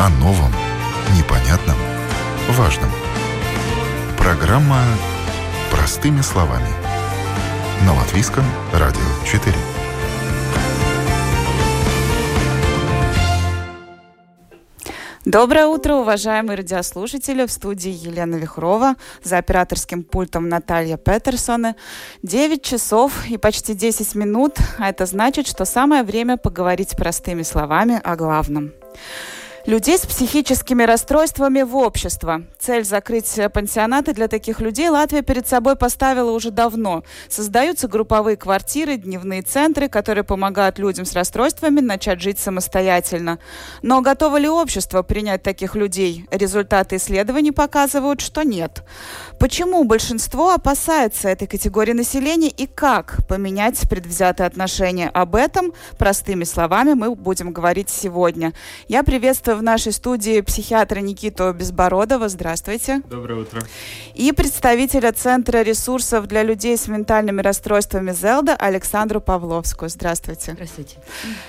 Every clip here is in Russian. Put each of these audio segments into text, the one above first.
О новом, непонятном, важном. Программа «Простыми словами». На Латвийском радио 4. Доброе утро, уважаемые радиослушатели. В студии Елена Вихрова, за операторским пультом Наталья Петерсона. 9 часов и почти 10 минут. А это значит, что самое время поговорить простыми словами о главном. Людей с психическими расстройствами в общество. Цель закрыть пансионаты для таких людей Латвия перед собой поставила уже давно. Создаются групповые квартиры, дневные центры, которые помогают людям с расстройствами начать жить самостоятельно. Но готово ли общество принять таких людей? Результаты исследований показывают, что нет. Почему большинство опасается этой категории населения и как поменять предвзятые отношения? Об этом простыми словами мы будем говорить сегодня. Я приветствую в нашей студии психиатра Никиту Безбородова. Здравствуйте. Доброе утро. И представителя Центра ресурсов для людей с ментальными расстройствами ЗЕЛДА Александру Павловскую. Здравствуйте. Здравствуйте.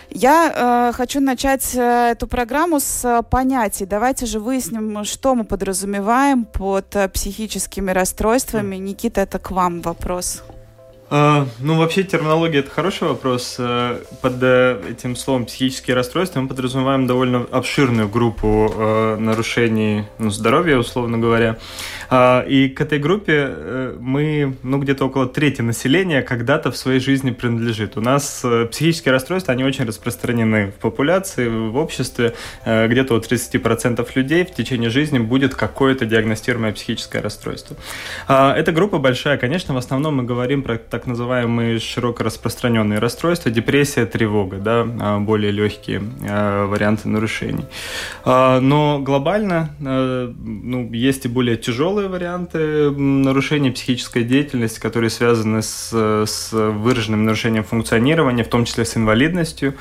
Я э, хочу начать э, эту программу с э, понятий. Давайте же выясним, что мы подразумеваем под э, психическими расстройствами. Никита, это к вам вопрос. А, ну, вообще, терминология – это хороший вопрос. Э, под э, этим словом «психические расстройства» мы подразумеваем довольно обширную группу э, нарушений ну, здоровья, условно говоря. А, и к этой группе мы, ну, где-то около трети населения когда-то в своей жизни принадлежит. У нас психические расстройства, они очень распространены в популяции, в обществе. Где-то у 30% людей в течение жизни будет какое-то диагностируемое психическое расстройство. А, эта группа большая, конечно, в основном мы говорим про так называемые широко распространенные расстройства, депрессия, тревога, да, а, более легкие а, варианты нарушений. А, но глобально ну, есть и более тяжелые варианты нарушений психической деятельности, которые связаны с, с выраженным нарушением функционирования, в том числе с инвалидностью,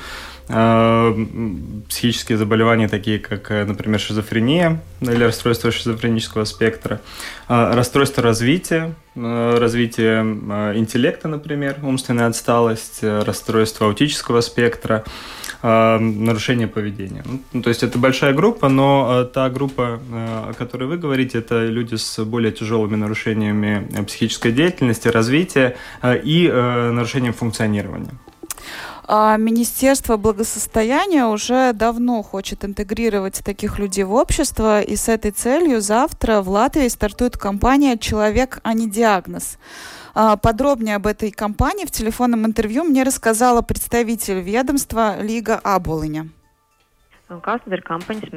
психические заболевания, такие как, например, шизофрения или расстройство шизофренического спектра, расстройство развития, развитие интеллекта, например, умственная отсталость, расстройство аутического спектра, нарушение поведения. Ну, то есть это большая группа, но та группа, о которой вы говорите, это люди с более тяжелыми нарушениями психической деятельности, развития и нарушением функционирования. А Министерство благосостояния уже давно хочет интегрировать таких людей в общество, и с этой целью завтра в Латвии стартует кампания «Человек, а не диагноз». А, подробнее об этой кампании в телефонном интервью мне рассказала представитель ведомства Лига Аболыня. Kāds ir kampaņas?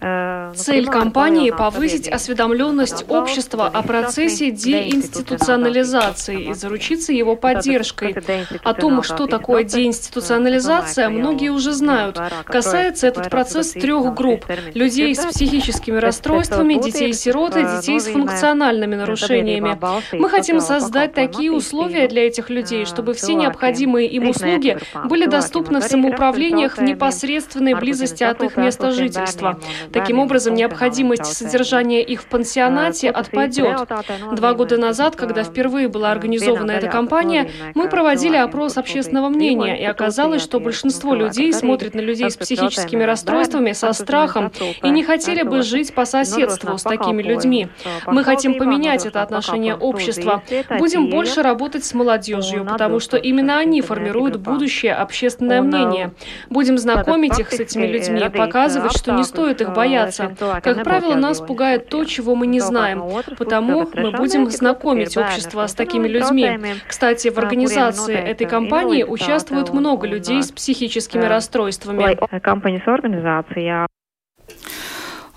Э, Цель кампании – повысить осведомленность общества о процессе деинституционализации и заручиться его поддержкой. О том, что такое деинституционализация, многие уже знают. Касается этот процесс трех групп – людей с психическими расстройствами, детей-сирот и детей с функциональными нарушениями. Мы хотим создать такие условия для этих людей, чтобы все необходимые им услуги были доступны в самоуправлениях в непосредственной близости от их места жительства. Таким образом, необходимость содержания их в пансионате отпадет. Два года назад, когда впервые была организована эта кампания, мы проводили опрос общественного мнения, и оказалось, что большинство людей смотрят на людей с психическими расстройствами со страхом и не хотели бы жить по соседству с такими людьми. Мы хотим поменять это отношение общества. Будем больше работать с молодежью, потому что именно они формируют будущее общественное мнение. Будем знакомить их с этими людьми, показывать, что не стоит их бояться. Как правило, нас пугает то, чего мы не знаем, потому мы будем знакомить общество с такими людьми. Кстати, в организации этой кампании участвуют много людей с психическими расстройствами.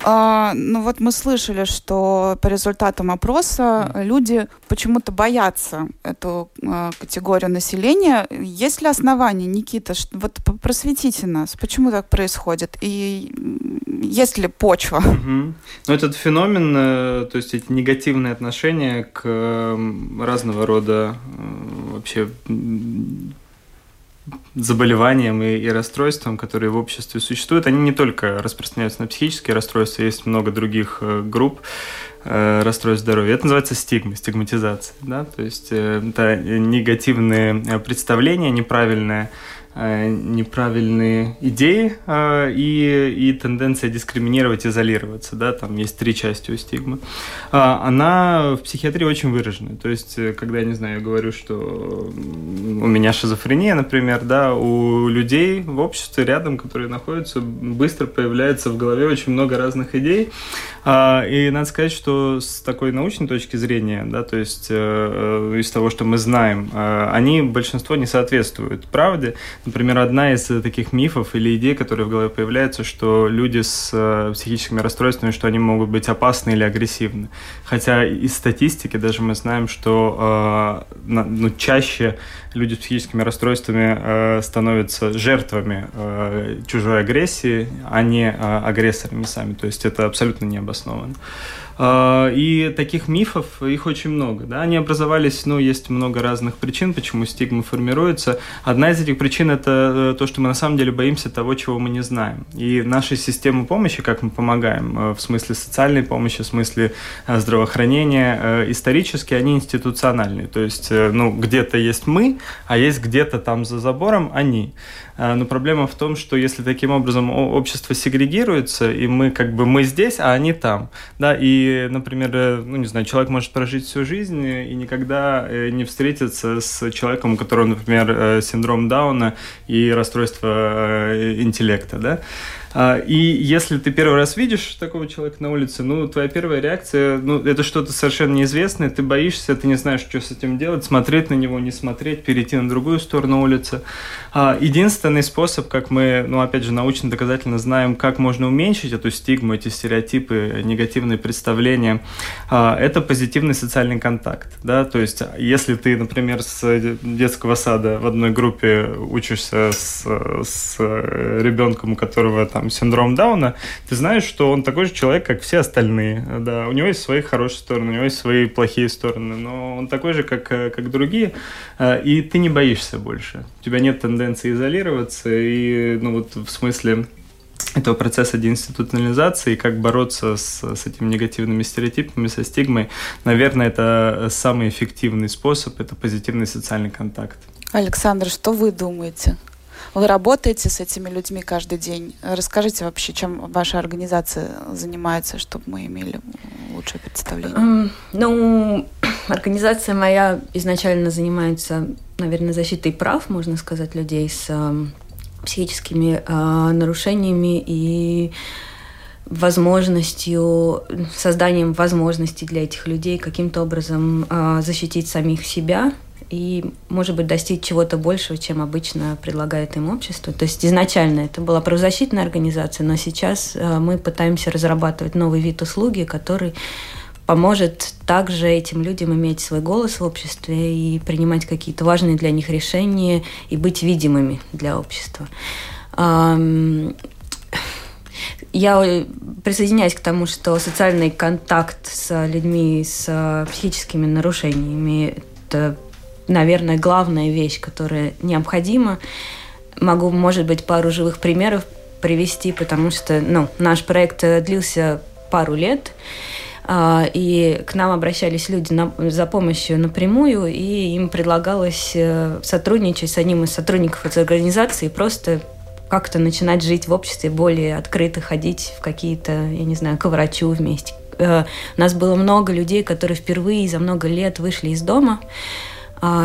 А, ну вот мы слышали, что по результатам опроса люди почему-то боятся эту а, категорию населения. Есть ли основания, Никита? Что, вот просветите нас, почему так происходит? И есть ли почва? Угу. Ну, этот феномен, э, то есть эти негативные отношения к разного рода э, вообще заболеваниям и, и расстройствам, которые в обществе существуют, они не только распространяются на психические расстройства, есть много других э, групп э, расстройств здоровья. Это называется стигма, стигматизация. Да? То есть э, это негативные представления, неправильное Э, неправильные идеи э, и, и тенденция дискриминировать, изолироваться, да, там есть три части у стигмы, а, она в психиатрии очень выражена. То есть, э, когда, я не знаю, я говорю, что у меня шизофрения, например, да, у людей в обществе рядом, которые находятся, быстро появляется в голове очень много разных идей, и надо сказать, что с такой научной точки зрения, да, то есть из того, что мы знаем, они большинство не соответствуют правде, Например, одна из таких мифов или идей, которые в голове появляются, что люди с э, психическими расстройствами, что они могут быть опасны или агрессивны. Хотя из статистики даже мы знаем, что э, ну, чаще люди с психическими расстройствами э, становятся жертвами э, чужой агрессии, а не э, агрессорами сами. То есть это абсолютно не обосновано. А, и таких мифов, их очень много. Да? Они образовались, ну, есть много разных причин, почему стигма формируется. Одна из этих причин – это э, то, что мы на самом деле боимся того, чего мы не знаем. И наши системы помощи, как мы помогаем, э, в смысле социальной помощи, в смысле э, здравоохранения, исторически они институциональные. То есть, ну, где-то есть мы, а есть где-то там за забором они. А, но проблема в том, что если таким образом общество сегрегируется, и мы как бы мы здесь, а они там, да, и, например, э, ну не знаю, человек может прожить всю жизнь и никогда э, не встретиться с человеком, у которого, например, э, синдром Дауна и расстройство интеллекта, да, и если ты первый раз видишь такого человека на улице, ну, твоя первая реакция, ну, это что-то совершенно неизвестное, ты боишься, ты не знаешь, что с этим делать, смотреть на него, не смотреть, перейти на другую сторону улицы. А, единственный способ, как мы, ну, опять же, научно-доказательно знаем, как можно уменьшить эту стигму, эти стереотипы, негативные представления, а, это позитивный социальный контакт, да, то есть если ты, например, с детского сада в одной группе учишься с, с ребенком, у которого там там синдром Дауна, ты знаешь, что он такой же человек, как все остальные. Да, у него есть свои хорошие стороны, у него есть свои плохие стороны, но он такой же, как, э, как другие, э, и ты не боишься больше. У тебя нет тенденции изолироваться, и, ну вот в смысле этого процесса деинституционализации, как бороться с, с этими негативными стереотипами, со стигмой, наверное, это самый эффективный способ, это позитивный социальный контакт. Александр, что вы думаете? Вы работаете с этими людьми каждый день. Расскажите вообще, чем ваша организация занимается, чтобы мы имели лучшее представление. Um, ну, организация моя изначально занимается, наверное, защитой прав, можно сказать, людей с э, психическими э, нарушениями и возможностью, созданием возможностей для этих людей каким-то образом э, защитить самих себя и, может быть, достичь чего-то большего, чем обычно предлагает им общество. То есть изначально это была правозащитная организация, но сейчас э, мы пытаемся разрабатывать новый вид услуги, который поможет также этим людям иметь свой голос в обществе и принимать какие-то важные для них решения и быть видимыми для общества. Я присоединяюсь к тому, что социальный контакт с людьми с психическими нарушениями – это наверное, главная вещь, которая необходима. Могу, может быть, пару живых примеров привести, потому что ну, наш проект длился пару лет, а, и к нам обращались люди на, за помощью напрямую, и им предлагалось э, сотрудничать с одним из сотрудников этой организации, просто как-то начинать жить в обществе более открыто, ходить в какие-то, я не знаю, к врачу вместе. Э, у нас было много людей, которые впервые за много лет вышли из дома,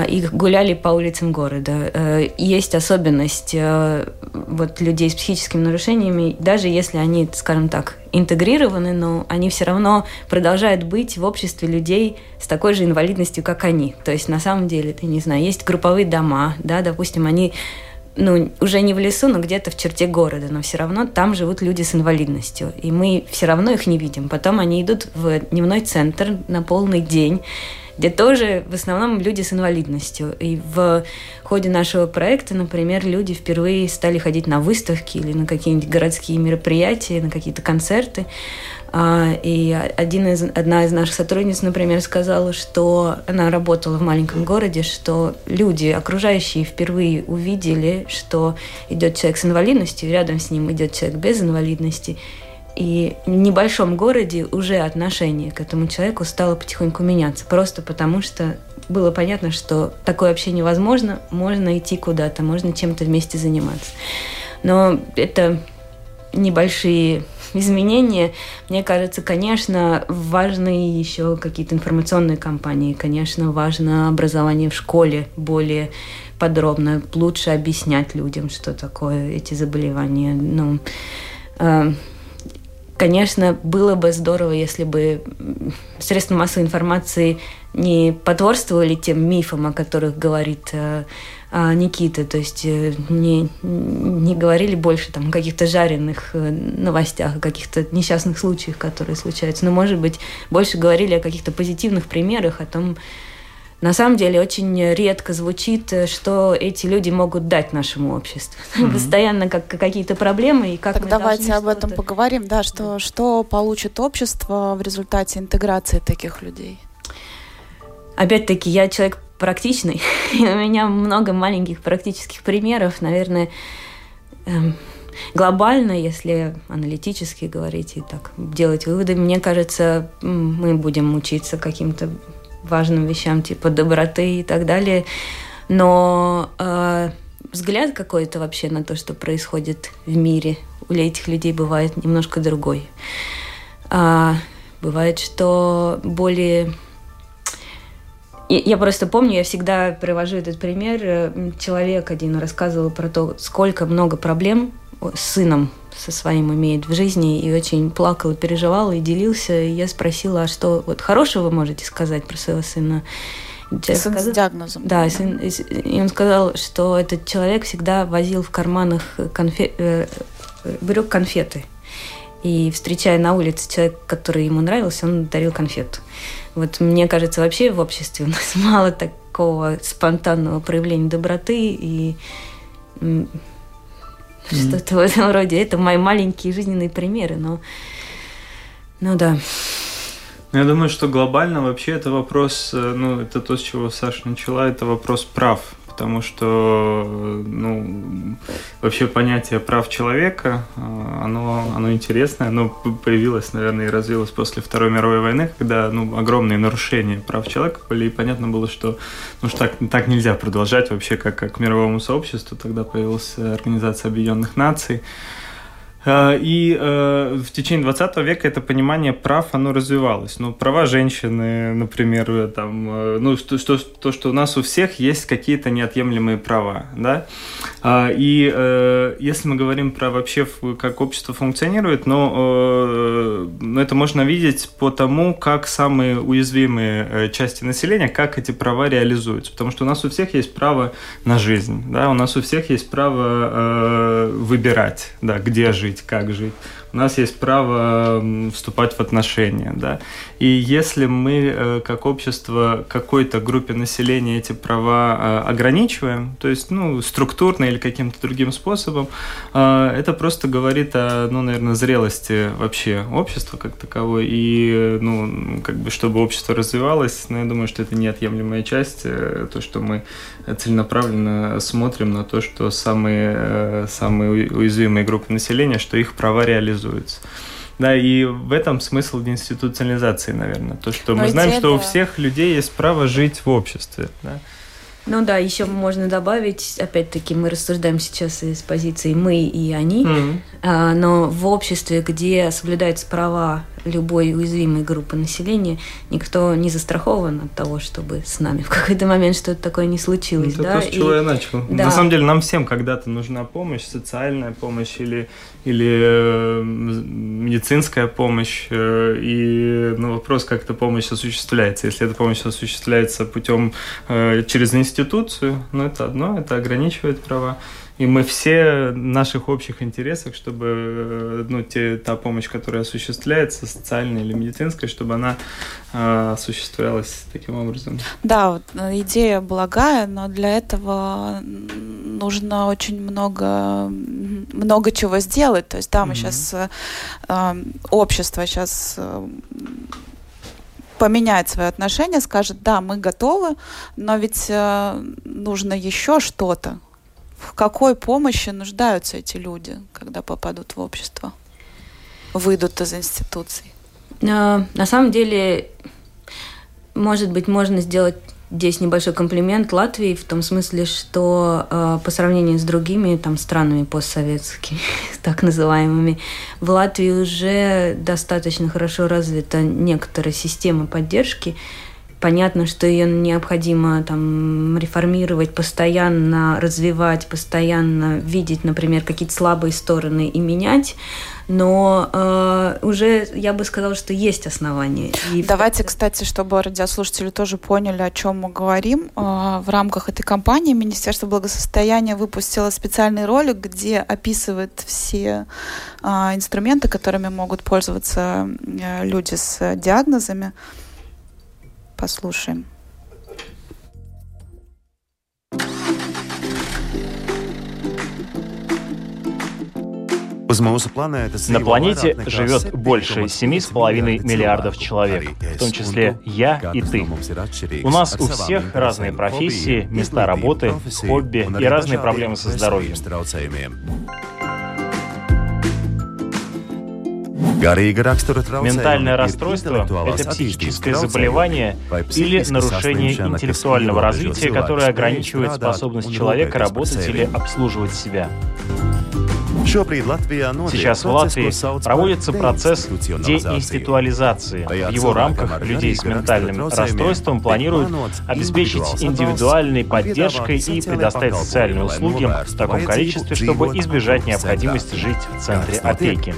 и гуляли по улицам города. Э, есть особенность э, вот, людей с психическими нарушениями, даже если они, скажем так, интегрированы, но они все равно продолжают быть в обществе людей с такой же инвалидностью, как они. То есть на самом деле, ты не знаю, есть групповые дома, да, допустим, они ну, уже не в лесу, но где-то в черте города, но все равно там живут люди с инвалидностью, и мы все равно их не видим. Потом они идут в дневной центр на полный день, где тоже в основном люди с инвалидностью. И в ходе нашего проекта, например, люди впервые стали ходить на выставки или на какие-нибудь городские мероприятия, на какие-то концерты. А, и один из, одна из наших сотрудниц, например, сказала, что она работала в маленьком городе, что люди, окружающие, впервые увидели, что идет человек с инвалидностью, рядом с ним идет человек без инвалидности, и в небольшом городе уже отношение к этому человеку стало потихоньку меняться, просто потому что было понятно, что такое вообще невозможно, можно идти куда-то, можно чем-то вместе заниматься. Но это небольшие изменения. Мне кажется, конечно, важны еще какие-то информационные кампании. Конечно, важно образование в школе более подробно, лучше объяснять людям, что такое эти заболевания. Ну, э, конечно, было бы здорово, если бы средства массовой информации не потворствовали тем мифам, о которых говорит э, а, Никита, то есть э, не, не говорили больше там, о каких-то жареных э, новостях, о каких-то несчастных случаях, которые случаются, но, может быть, больше говорили о каких-то позитивных примерах, о том, на самом деле очень редко звучит, э, что эти люди могут дать нашему обществу. Mm-hmm. Постоянно как какие-то проблемы и как так давайте об этом поговорим, да, что да. что получит общество в результате интеграции таких людей. Опять-таки я человек практичный. И у меня много маленьких практических примеров, наверное, эм, глобально, если аналитически говорить и так делать выводы, мне кажется, мы будем учиться каким-то важным вещам, типа доброты и так далее. Но э, взгляд какой-то вообще на то, что происходит в мире, у этих людей бывает немножко другой. А, бывает, что более я просто помню, я всегда привожу этот пример. Человек один рассказывал про то, сколько много проблем с сыном со своим имеет в жизни, и очень плакал, переживал, и делился. И я спросила, а что вот хорошего вы можете сказать про своего сына? Сын сказал, с диагнозом. Да, сын, и он сказал, что этот человек всегда возил в карманах конфе, э, брюк конфеты. И встречая на улице человека, который ему нравился, он дарил конфету. Вот мне кажется, вообще в обществе у нас мало такого спонтанного проявления доброты и mm. что-то в этом роде. Это мои маленькие жизненные примеры, но, ну да. Я думаю, что глобально вообще это вопрос, э, ну, это то, с чего Саша начала, это вопрос прав потому что ну, вообще понятие прав человека, э, оно, оно интересное, оно появилось, наверное, и развилось после Второй мировой войны, когда ну, огромные нарушения прав человека были, и понятно было, что, ну, что так, так нельзя продолжать вообще как, как мировому сообществу. Тогда появилась Организация Объединенных Наций, и э, в течение 20 века это понимание прав, оно развивалось. Ну, права женщины, например, там, э, ну, что, что, то, что у нас у всех есть какие-то неотъемлемые права, да. И если мы говорим про вообще, как общество функционирует, но ну, это можно видеть по тому, как самые уязвимые части населения, как эти права реализуются. Потому что у нас у всех есть право на жизнь, да, у нас у всех есть право выбирать, да, где жить жить, как жить. У нас есть право вступать в отношения, да. И если мы э, как общество какой-то группе населения эти права э, ограничиваем, то есть, ну, структурно или каким-то другим способом, э, это просто говорит о, ну, наверное, зрелости вообще общества как таковой. И, ну, как бы, чтобы общество развивалось, ну, я думаю, что это неотъемлемая часть, то, что мы целенаправленно смотрим на то, что самые, самые уязвимые группы населения, что их права реализуются. Да, и в этом смысл институционализации, наверное. То, что Но мы знаем, что у всех людей есть право жить в обществе. Да? Ну да, еще можно добавить, опять-таки, мы рассуждаем сейчас из позиции мы и они, mm-hmm. а, но в обществе, где соблюдаются права любой уязвимой группы населения, никто не застрахован от того, чтобы с нами в какой-то момент что-то такое не случилось. Это да? то, с чего и... я начал. Да. На самом деле нам всем когда-то нужна помощь, социальная помощь или, или э, медицинская помощь. Э, и ну, вопрос, как эта помощь осуществляется. Если эта помощь осуществляется путем э, через институцию, ну это одно, это ограничивает права. И мы все в наших общих интересах, чтобы э, ну, те, та помощь, которая осуществляется, социальная или медицинская, чтобы она э, осуществлялась таким образом. Да, вот, э, идея благая, но для этого нужно очень много, много чего сделать. То есть да, мы mm-hmm. сейчас, э, общество сейчас э, поменяет свое отношение, скажет, да, мы готовы, но ведь э, нужно еще что-то в какой помощи нуждаются эти люди, когда попадут в общество, выйдут из институций? На самом деле, может быть, можно сделать здесь небольшой комплимент Латвии в том смысле, что э, по сравнению с другими там странами постсоветскими, так называемыми, в Латвии уже достаточно хорошо развита некоторая система поддержки. Понятно, что ее необходимо там реформировать, постоянно развивать, постоянно видеть, например, какие-то слабые стороны и менять но э, уже я бы сказала, что есть основания. И Давайте, кстати, чтобы радиослушатели тоже поняли, о чем мы говорим. Э, в рамках этой кампании Министерство благосостояния выпустило специальный ролик, где описывает все э, инструменты, которыми могут пользоваться э, люди с диагнозами. Послушаем. На планете живет больше 7,5 миллиардов человек, в том числе я и ты. У нас у всех разные профессии, места работы, хобби и разные проблемы со здоровьем. Ментальное расстройство – это психическое заболевание или нарушение интеллектуального развития, которое ограничивает способность человека работать или обслуживать себя. Сейчас в Латвии проводится процесс деинституализации. В его рамках людей с ментальным расстройством планируют обеспечить индивидуальной поддержкой и предоставить социальные услуги в таком количестве, чтобы избежать необходимости жить в центре опеки.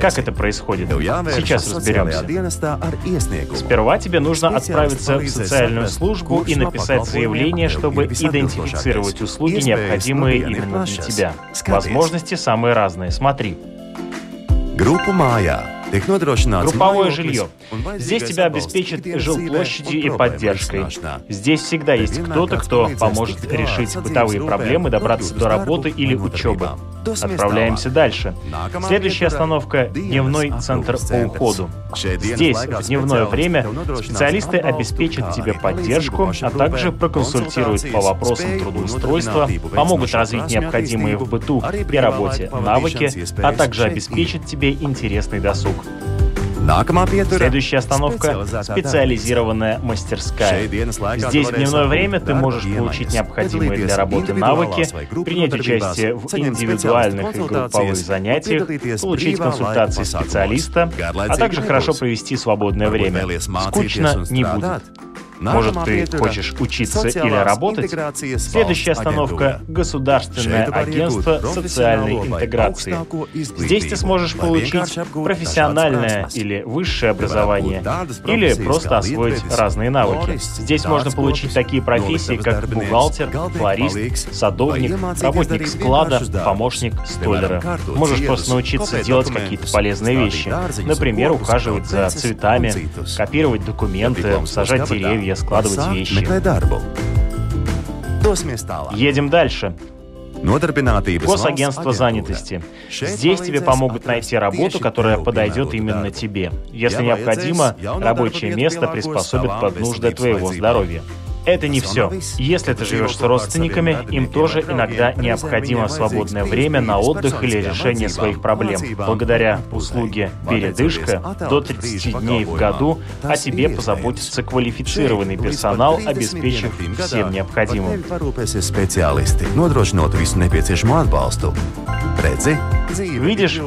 Как это происходит? Сейчас разберемся. Сперва тебе нужно отправиться в социальную службу и написать заявление, чтобы идентифицировать услуги, необходимые именно для тебя. Возможности сам самые разные. Смотри. Группа Майя Групповое жилье. Здесь тебя обеспечат жилплощадью и поддержкой. Здесь всегда есть кто-то, кто поможет решить бытовые проблемы, добраться до работы или учебы. Отправляемся дальше. Следующая остановка – дневной центр по уходу. Здесь в дневное время специалисты обеспечат тебе поддержку, а также проконсультируют по вопросам трудоустройства, помогут развить необходимые в быту и работе навыки, а также обеспечат тебе интересный досуг. Следующая остановка – специализированная мастерская. Здесь в дневное время ты можешь получить необходимые для работы навыки, принять участие в индивидуальных и групповых занятиях, получить консультации специалиста, а также хорошо провести свободное время. Скучно не будет. Может, ты хочешь учиться или работать? Следующая остановка – Государственное агентство социальной интеграции. Здесь ты сможешь получить профессиональное или высшее образование, или просто освоить разные навыки. Здесь можно получить такие профессии, как бухгалтер, флорист, садовник, работник склада, помощник столяра. Можешь просто научиться делать какие-то полезные вещи. Например, ухаживать за цветами, копировать документы, сажать деревья, деревья, складывать вещи. Едем дальше. Госагентство занятости. Здесь тебе помогут найти работу, которая подойдет именно тебе. Если необходимо, рабочее место приспособят под нужды твоего здоровья. Это не все. Если ты живешь с родственниками, им тоже иногда необходимо свободное время на отдых или решение своих проблем. Благодаря услуге «Передышка» до 30 дней в году о тебе позаботится квалифицированный персонал, обеспечив всем необходимым. Видишь,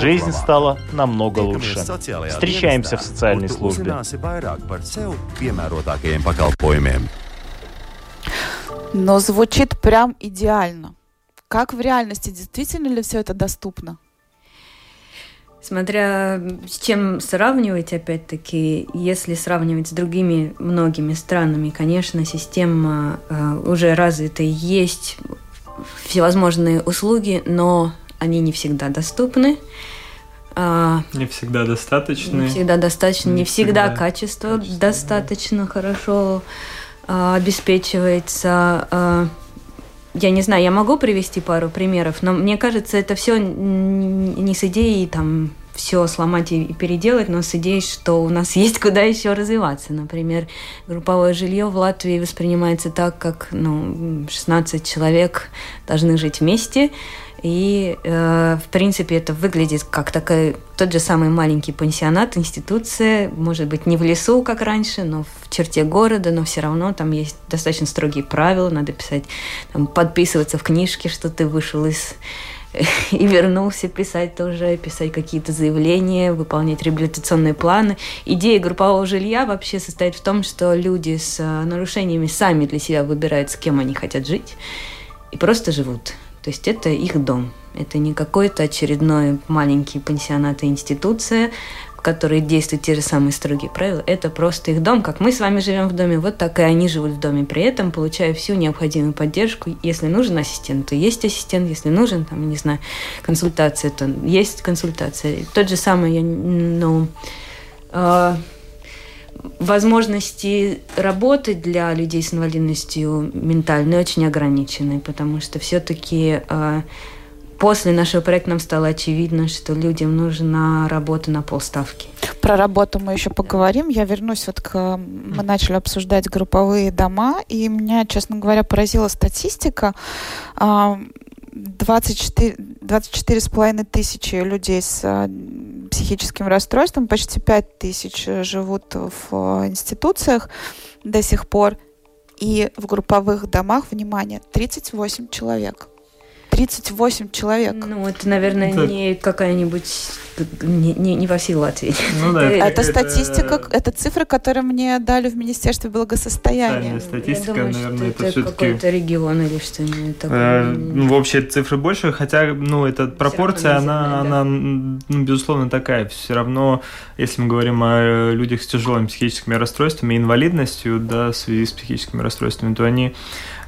жизнь стала намного лучше. Встречаемся в социальной службе. Но звучит прям идеально. Как в реальности, действительно ли все это доступно? Смотря с чем сравнивать, опять-таки, если сравнивать с другими многими странами, конечно, система э, уже развита, есть всевозможные услуги, но они не всегда доступны. А, не всегда достаточно. Не всегда достаточно, не, не всегда, всегда качество качество достаточно хорошо обеспечивается. А, я не знаю, я могу привести пару примеров, но мне кажется, это все не с идеей там все сломать и переделать, но с идеей, что у нас есть куда еще развиваться. Например, групповое жилье в Латвии воспринимается так, как ну, 16 человек должны жить вместе, И, э, в принципе, это выглядит как такой тот же самый маленький пансионат, институция, может быть, не в лесу, как раньше, но в черте города, но все равно там есть достаточно строгие правила, надо писать, там, подписываться в книжке, что ты вышел из и вернулся писать тоже, писать какие-то заявления, выполнять реабилитационные планы. Идея группового жилья вообще состоит в том, что люди с э, нарушениями сами для себя выбирают, с кем они хотят жить, и просто живут. То есть это их дом. Это не какой-то очередной маленький пансионат и институция, которые действуют те же самые строгие правила, это просто их дом, как мы с вами живем в доме, вот так и они живут в доме, при этом получая всю необходимую поддержку. Если нужен ассистент, то есть ассистент, если нужен, там, не знаю, консультация, то есть консультация. Тот же самый, я, ну, э, возможности работы для людей с инвалидностью ментальной очень ограничены, потому что все-таки э, после нашего проекта нам стало очевидно, что людям нужна работа на полставки. Про работу мы еще поговорим. Я вернусь вот к... Мы начали обсуждать групповые дома, и меня, честно говоря, поразила статистика. 24, 24 с половиной тысячи людей с а, психическим расстройством, почти 5 тысяч живут в институциях до сих пор. И в групповых домах, внимание, 38 человек. 38 человек. Ну, это, наверное, это... не какая-нибудь... Не, не, не во всей Латвии. Ну, да, это, это статистика, это цифры, которые мне дали в Министерстве благосостояния. статистика, Я думаю, наверное, это, это все-таки... какой-то регион или что-нибудь такое. Э, ну, вообще цифры больше, хотя, ну, эта пропорция, она, да. она, ну, безусловно, такая. Все равно, если мы говорим о людях с тяжелыми психическими расстройствами, инвалидностью, да, в связи с психическими расстройствами, то они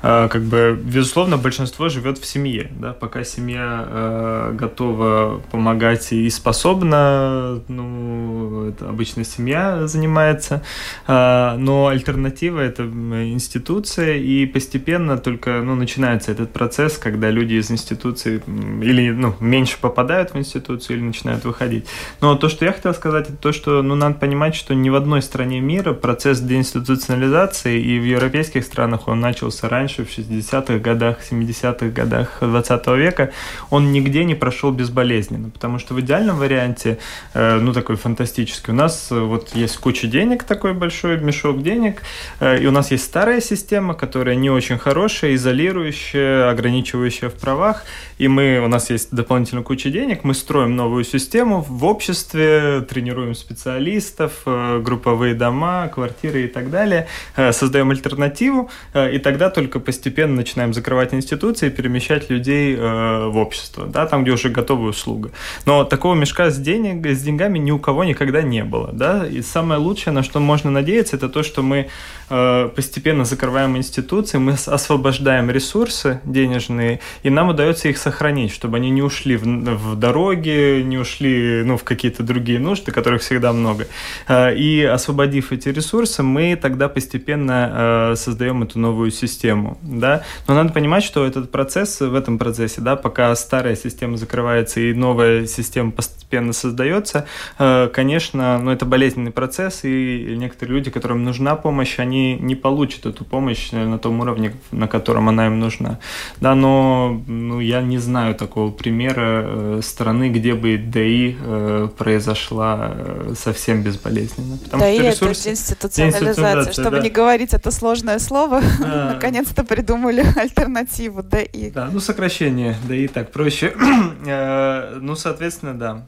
как бы, безусловно, большинство живет в семье, да, пока семья э, готова помогать и способна, ну, это обычно семья занимается, э, но альтернатива это институция, и постепенно только, ну, начинается этот процесс, когда люди из институции или, ну, меньше попадают в институцию или начинают выходить. Но то, что я хотел сказать, это то, что, ну, надо понимать, что ни в одной стране мира процесс деинституционализации, и в европейских странах он начался раньше, раньше, в 60-х годах, 70-х годах 20 века, он нигде не прошел безболезненно, потому что в идеальном варианте, э, ну, такой фантастический, у нас э, вот есть куча денег, такой большой мешок денег, э, и у нас есть старая система, которая не очень хорошая, изолирующая, ограничивающая в правах, и мы, у нас есть дополнительно куча денег, мы строим новую систему в обществе, тренируем специалистов, групповые дома, квартиры и так далее, создаем альтернативу, и тогда только только постепенно начинаем закрывать институции и перемещать людей э, в общество, да, там, где уже готовая услуга. Но такого мешка с, денег, с деньгами ни у кого никогда не было, да, и самое лучшее, на что можно надеяться, это то, что мы э, постепенно закрываем институции, мы освобождаем ресурсы денежные, и нам удается их сохранить, чтобы они не ушли в, в дороги, не ушли, ну, в какие-то другие нужды, которых всегда много. Э, и освободив эти ресурсы, мы тогда постепенно э, создаем эту новую систему систему, да, но надо понимать, что этот процесс, в этом процессе, да, пока старая система закрывается и новая система постепенно создается, э, конечно, ну, это болезненный процесс, и некоторые люди, которым нужна помощь, они не получат эту помощь на том уровне, на котором она им нужна, да, но ну, я не знаю такого примера э, страны, где бы ДИ э, произошла совсем безболезненно. Потому ДИ что ресурсы... это институционализация, чтобы да. не говорить это сложное слово, наконец наконец-то придумали альтернативу ДИ. Да, ну сокращение ДИ так проще. Э, ну, соответственно, да.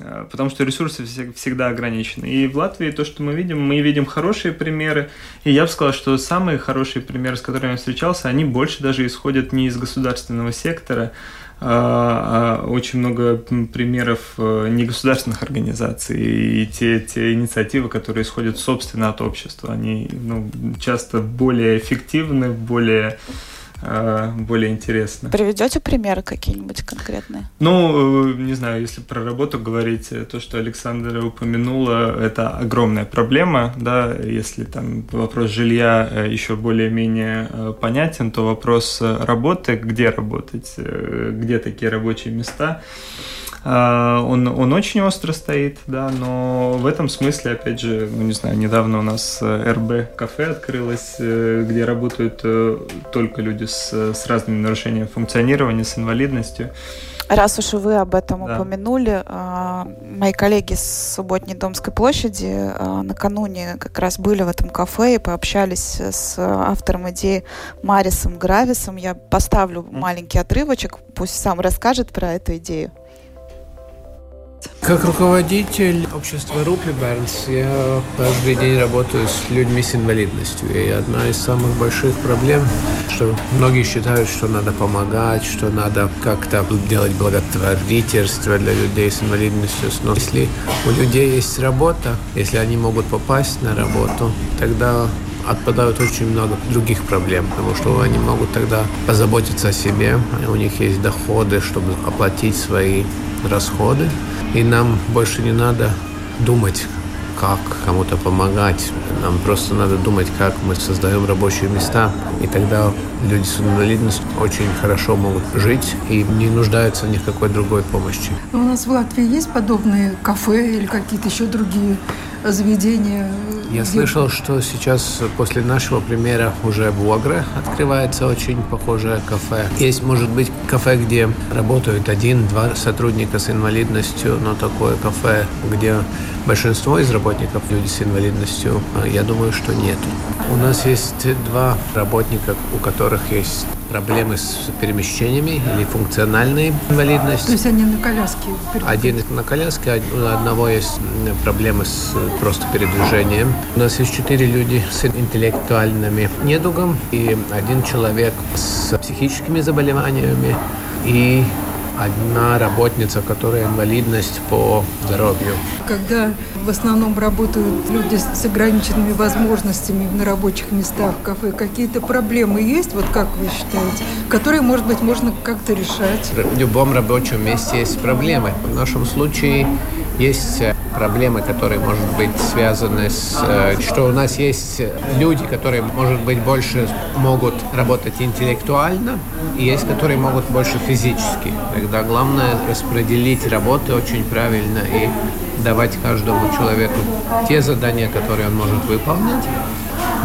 Э, потому что ресурсы всегда ограничены. И в Латвии то, что мы видим, мы видим хорошие примеры. И я бы сказал, что самые хорошие примеры, с которыми я встречался, они больше даже исходят не из государственного сектора, очень много примеров э, негосударственных организаций и те, те инициативы, которые исходят собственно от общества, они ну, часто более эффективны, более а, более интересно. Приведете примеры какие-нибудь конкретные? Ну, э, не знаю, если про работу говорить, э, то, что Александра упомянула, это огромная проблема, да, если там вопрос жилья э, еще более-менее понятен, то вопрос работы, где работать, где такие рабочие места, А, он, он очень остро стоит, да, но в этом смысле, опять же, ну не знаю, недавно у нас э, РБ кафе открылось, э, где работают э, только люди с, с разными нарушениями функционирования, с инвалидностью. Раз уж вы об этом да. упомянули, а, мои коллеги с Субботней Домской площади а, накануне как раз были в этом кафе и пообщались с автором идеи Марисом Грависом. Я поставлю маленький отрывочек, пусть сам расскажет про эту идею. Как руководитель общества Рупли Бернс я каждый день работаю с людьми с инвалидностью. И одна из самых больших проблем, что многие считают, что надо помогать, что надо как-то делать благотворительство для людей с инвалидностью. Но если у людей есть работа, если они могут попасть на работу, тогда отпадают очень много других проблем, потому что они могут тогда позаботиться о себе, у них есть доходы, чтобы оплатить свои расходы, и нам больше не надо думать, как кому-то помогать. Нам просто надо думать, как мы создаем рабочие места. И тогда люди с инвалидностью очень хорошо могут жить и не нуждаются ни в какой другой помощи. У нас в Латвии есть подобные кафе или какие-то еще другие заведения? Я слышал, что сейчас после нашего примера уже в Уагре открывается очень похожее кафе. Есть, может быть, кафе, где работают один-два сотрудника с инвалидностью, но такое кафе, где большинство из работников люди с инвалидностью, а я думаю, что нет. У нас есть два работника, у которых есть проблемы с перемещениями или функциональной инвалидности. То есть они на коляске? Один на коляске, у одного есть проблемы с просто передвижением. У нас есть четыре люди с интеллектуальными недугом и один человек с психическими заболеваниями и одна работница, которая инвалидность по здоровью. Когда в основном работают люди с ограниченными возможностями на рабочих местах, в кафе, какие-то проблемы есть, вот как вы считаете, которые, может быть, можно как-то решать? В любом рабочем месте есть проблемы. В нашем случае есть э, проблемы, которые, может быть, связаны с... Э, что у нас есть люди, которые, может быть, больше могут работать интеллектуально, и есть, которые могут больше физически. Тогда главное распределить работы очень правильно и давать каждому человеку те задания, которые он может выполнить.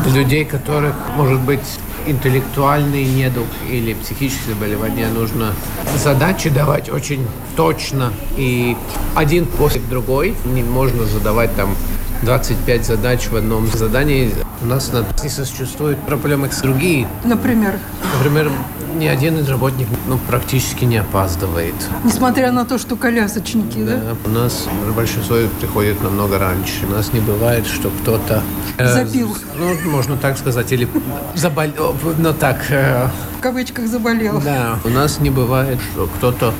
Для людей, которых, может быть, интеллектуальный недуг или психическое заболевание, нужно задачи давать очень точно и один после другой. Не можно задавать там 25 задач в одном задании. У нас на не существуют проблемы с другие. Например? Например, ни один из работников ну, практически не опаздывает. Несмотря на то, что колясочники, да? да? У нас большинство приходит намного раньше. У нас не бывает, что кто-то... Э, Запил. Ну, можно так сказать, или заболел, но так... Э, в кавычках заболел. Да. У нас не бывает, что кто-то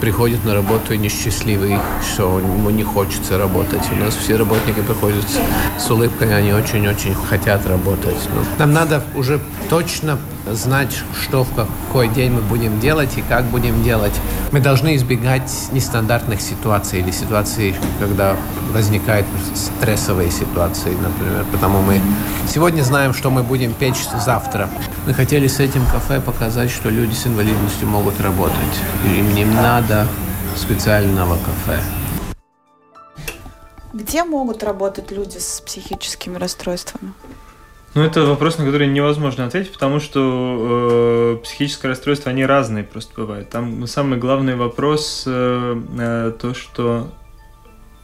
приходит на работу несчастливый, что ему не хочется работать. У нас все работники приходят с, улыбкой, они очень-очень хотят работать. Но нам надо уже точно знать, что в какой день мы будем делать и как будем делать. Мы должны избегать нестандартных ситуаций или ситуаций, когда возникают стрессовые ситуации, например. Потому мы сегодня знаем, что мы будем печь завтра. Мы хотели с этим кафе показать, что люди с инвалидностью могут работать. Им не надо специального кафе. Где могут работать люди с психическими расстройствами? Ну, это вопрос, на который невозможно ответить, потому что э, психическое расстройство, они разные просто бывают. Там самый главный вопрос э, э, то, что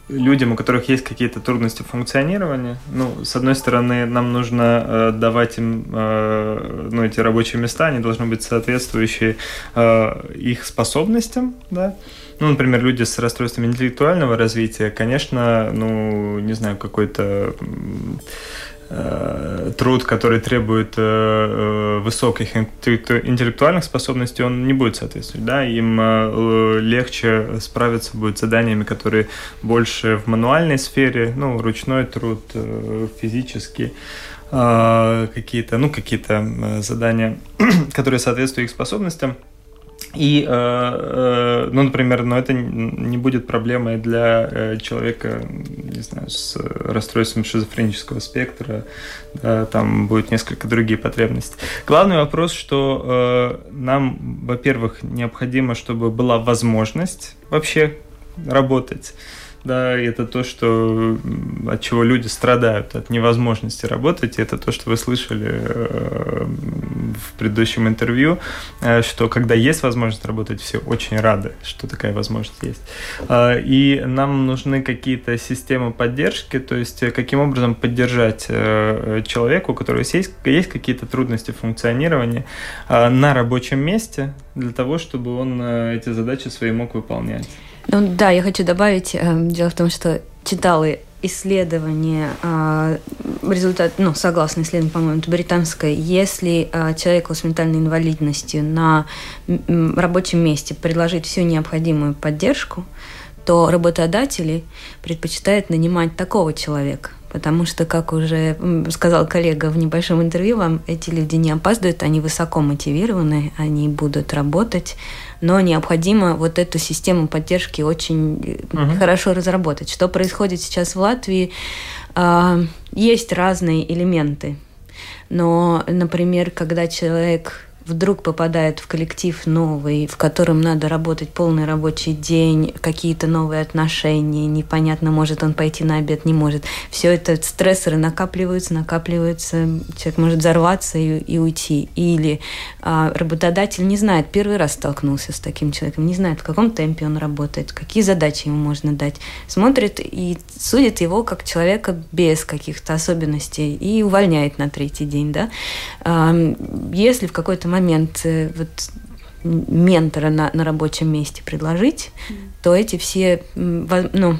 людям, у которых есть какие-то трудности функционирования, ну, с одной стороны, нам нужно э, давать им э, ну, эти рабочие места, они должны быть соответствующие э, их способностям, да, ну, например, люди с расстройством интеллектуального развития, конечно, ну, не знаю, какой-то труд, который требует э, э, высоких интеллектуальных способностей, он не будет соответствовать. Да? Им легче справиться будет с заданиями, которые больше в мануальной сфере, ну, ручной труд, физический какие-то, ну, какие-то задания, которые соответствуют их способностям. И, э, э, ну, например, но это не будет проблемой для э, человека, не знаю, с расстройством шизофренического спектра, да, там будет несколько другие потребности. Главный вопрос, что нам, во-первых, необходимо, чтобы была возможность вообще работать да, это то, что от чего люди страдают, от невозможности работать. И это то, что вы слышали э, в предыдущем интервью, э, что когда есть возможность работать, все очень рады, что такая возможность есть. Э, и нам нужны какие-то системы поддержки, то есть каким образом поддержать человеку, у которого есть, есть какие-то трудности функционирования на рабочем месте, для того, чтобы он эти задачи свои мог выполнять. Ну да, я хочу добавить, э, дело в том, что читала исследование, э, результат, ну, согласно исследованию, по-моему, британское, если э, человеку с ментальной инвалидностью на рабочем месте предложить всю необходимую поддержку, то работодатели предпочитают нанимать такого человека. Потому что, как уже сказал коллега в небольшом интервью вам, эти люди не опаздывают, они высоко мотивированы, они будут работать, но необходимо вот эту систему поддержки очень угу. хорошо разработать. Что происходит сейчас в Латвии? А, есть разные элементы, но, например, когда человек вдруг попадает в коллектив новый, в котором надо работать полный рабочий день, какие-то новые отношения, непонятно, может он пойти на обед, не может. Все это стрессоры накапливаются, накапливаются, человек может взорваться и, и уйти. Или а, работодатель не знает, первый раз столкнулся с таким человеком, не знает, в каком темпе он работает, какие задачи ему можно дать. Смотрит и судит его как человека без каких-то особенностей и увольняет на третий день. Да? А, если в какой-то момент момент э, вот ментора на, на рабочем месте предложить, mm. то эти все ну,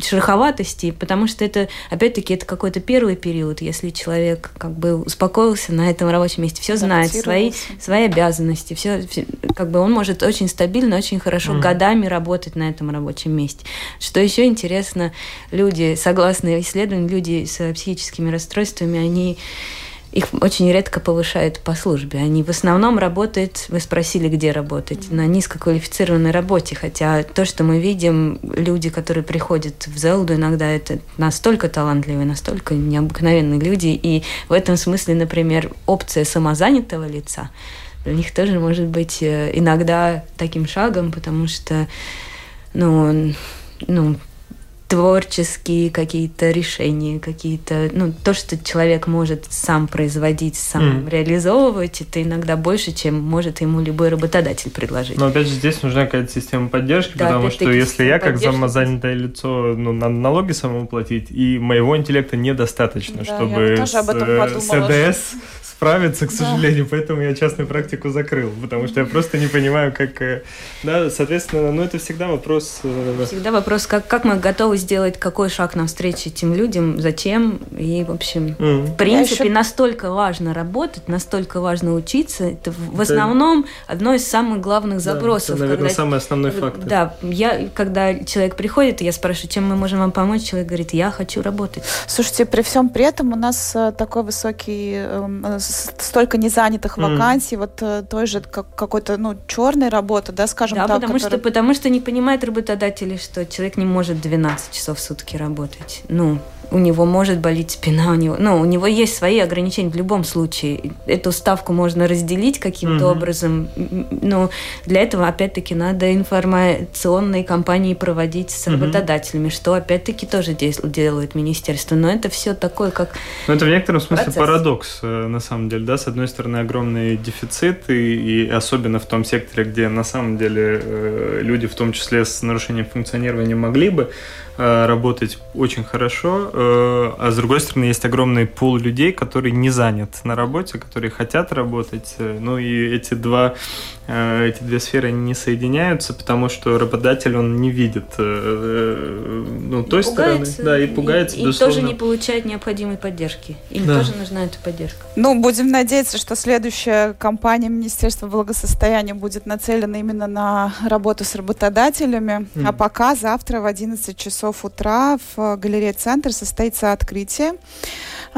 шероховатости, потому что это, опять-таки, это какой-то первый период, если человек как бы успокоился на этом рабочем месте, все знает, свои, свои обязанности, все, все, как бы он может очень стабильно, очень хорошо mm. годами работать на этом рабочем месте. Что еще интересно, люди, согласно исследованию, люди с психическими расстройствами, они их очень редко повышают по службе. Они в основном работают, вы спросили, где работать, на низкоквалифицированной работе. Хотя то, что мы видим, люди, которые приходят в Зелду, иногда это настолько талантливые, настолько необыкновенные люди. И в этом смысле, например, опция самозанятого лица для них тоже может быть э, иногда таким шагом, потому что ну, ну, творческие какие-то решения, какие-то, ну, то, что человек может сам производить, сам mm. реализовывать, это иногда больше, чем может ему любой работодатель предложить. Но опять же здесь нужна какая-то система поддержки, да, потому что если я как самозанятое лицо, ну, надо налоги самому платить, и моего интеллекта недостаточно, да, чтобы с, э, СДС справиться, к сожалению, да. поэтому я частную практику закрыл, потому что я просто не понимаю, как... Э, да, соответственно, ну это всегда вопрос... Э, всегда вопрос, как, как мы готовы сделать какой шаг навстречу этим людям, зачем, и, в общем, mm. в принципе, еще... настолько важно работать, настолько важно учиться, это в основном одно из самых главных запросов. Да, это, наверное, когда... самый основной фактор. Да, я, когда человек приходит, я спрашиваю, чем мы можем вам помочь, человек говорит, я хочу работать. Слушайте, при всем при этом у нас э, такой высокий эм, столько незанятых mm. вакансий, вот э, той же как, какой-то, ну, черной работы, да, скажем да, так. потому, которая... что, потому что не понимают работодатели, что человек не может 12 часов в сутки работать. Ну, у него может болеть спина, у него, ну, у него есть свои ограничения в любом случае. Эту ставку можно разделить каким-то mm-hmm. образом, но для этого, опять-таки, надо информационные кампании проводить с работодателями, mm-hmm. что, опять-таки, тоже делает министерство. Но это все такое, как Ну, это в некотором смысле процесс. парадокс, э, на самом деле, да, с одной стороны, огромный дефицит, и, и особенно в том секторе, где, на самом деле, э, люди, в том числе с нарушением функционирования, могли бы работать очень хорошо, э, а с другой стороны есть огромный пул людей, которые не занят на работе, которые хотят работать. Э, ну и эти два, эти две сферы не соединяются, потому что работодатель он не видит ну, той стороны, да, и пугается, и, и тоже не получает необходимой поддержки. Им да. тоже нужна эта поддержка. Ну, будем надеяться, что следующая кампания Министерства благосостояния будет нацелена именно на работу с работодателями. Mm. А пока завтра в 11 часов часов утра в галерее «Центр» состоится открытие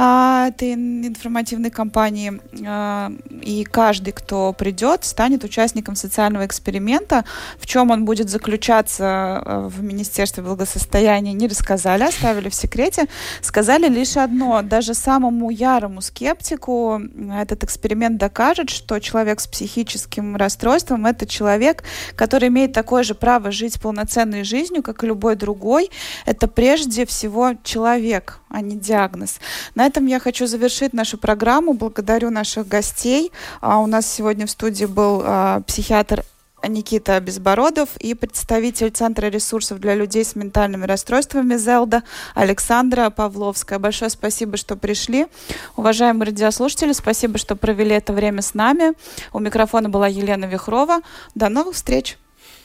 а, этой информативной кампании. А, и каждый, кто придет, станет участником социального эксперимента. В чем он будет заключаться а, в Министерстве благосостояния, не рассказали, оставили в секрете. Сказали лишь одно. Даже самому ярому скептику этот эксперимент докажет, что человек с психическим расстройством – это человек, который имеет такое же право жить полноценной жизнью, как и любой другой. Это прежде всего человек, а не диагноз. На этом я хочу завершить нашу программу. Благодарю наших гостей. А у нас сегодня в студии был а, психиатр Никита Безбородов и представитель Центра ресурсов для людей с ментальными расстройствами ЗЕЛДА Александра Павловская. Большое спасибо, что пришли. Уважаемые радиослушатели, спасибо, что провели это время с нами. У микрофона была Елена Вихрова. До новых встреч!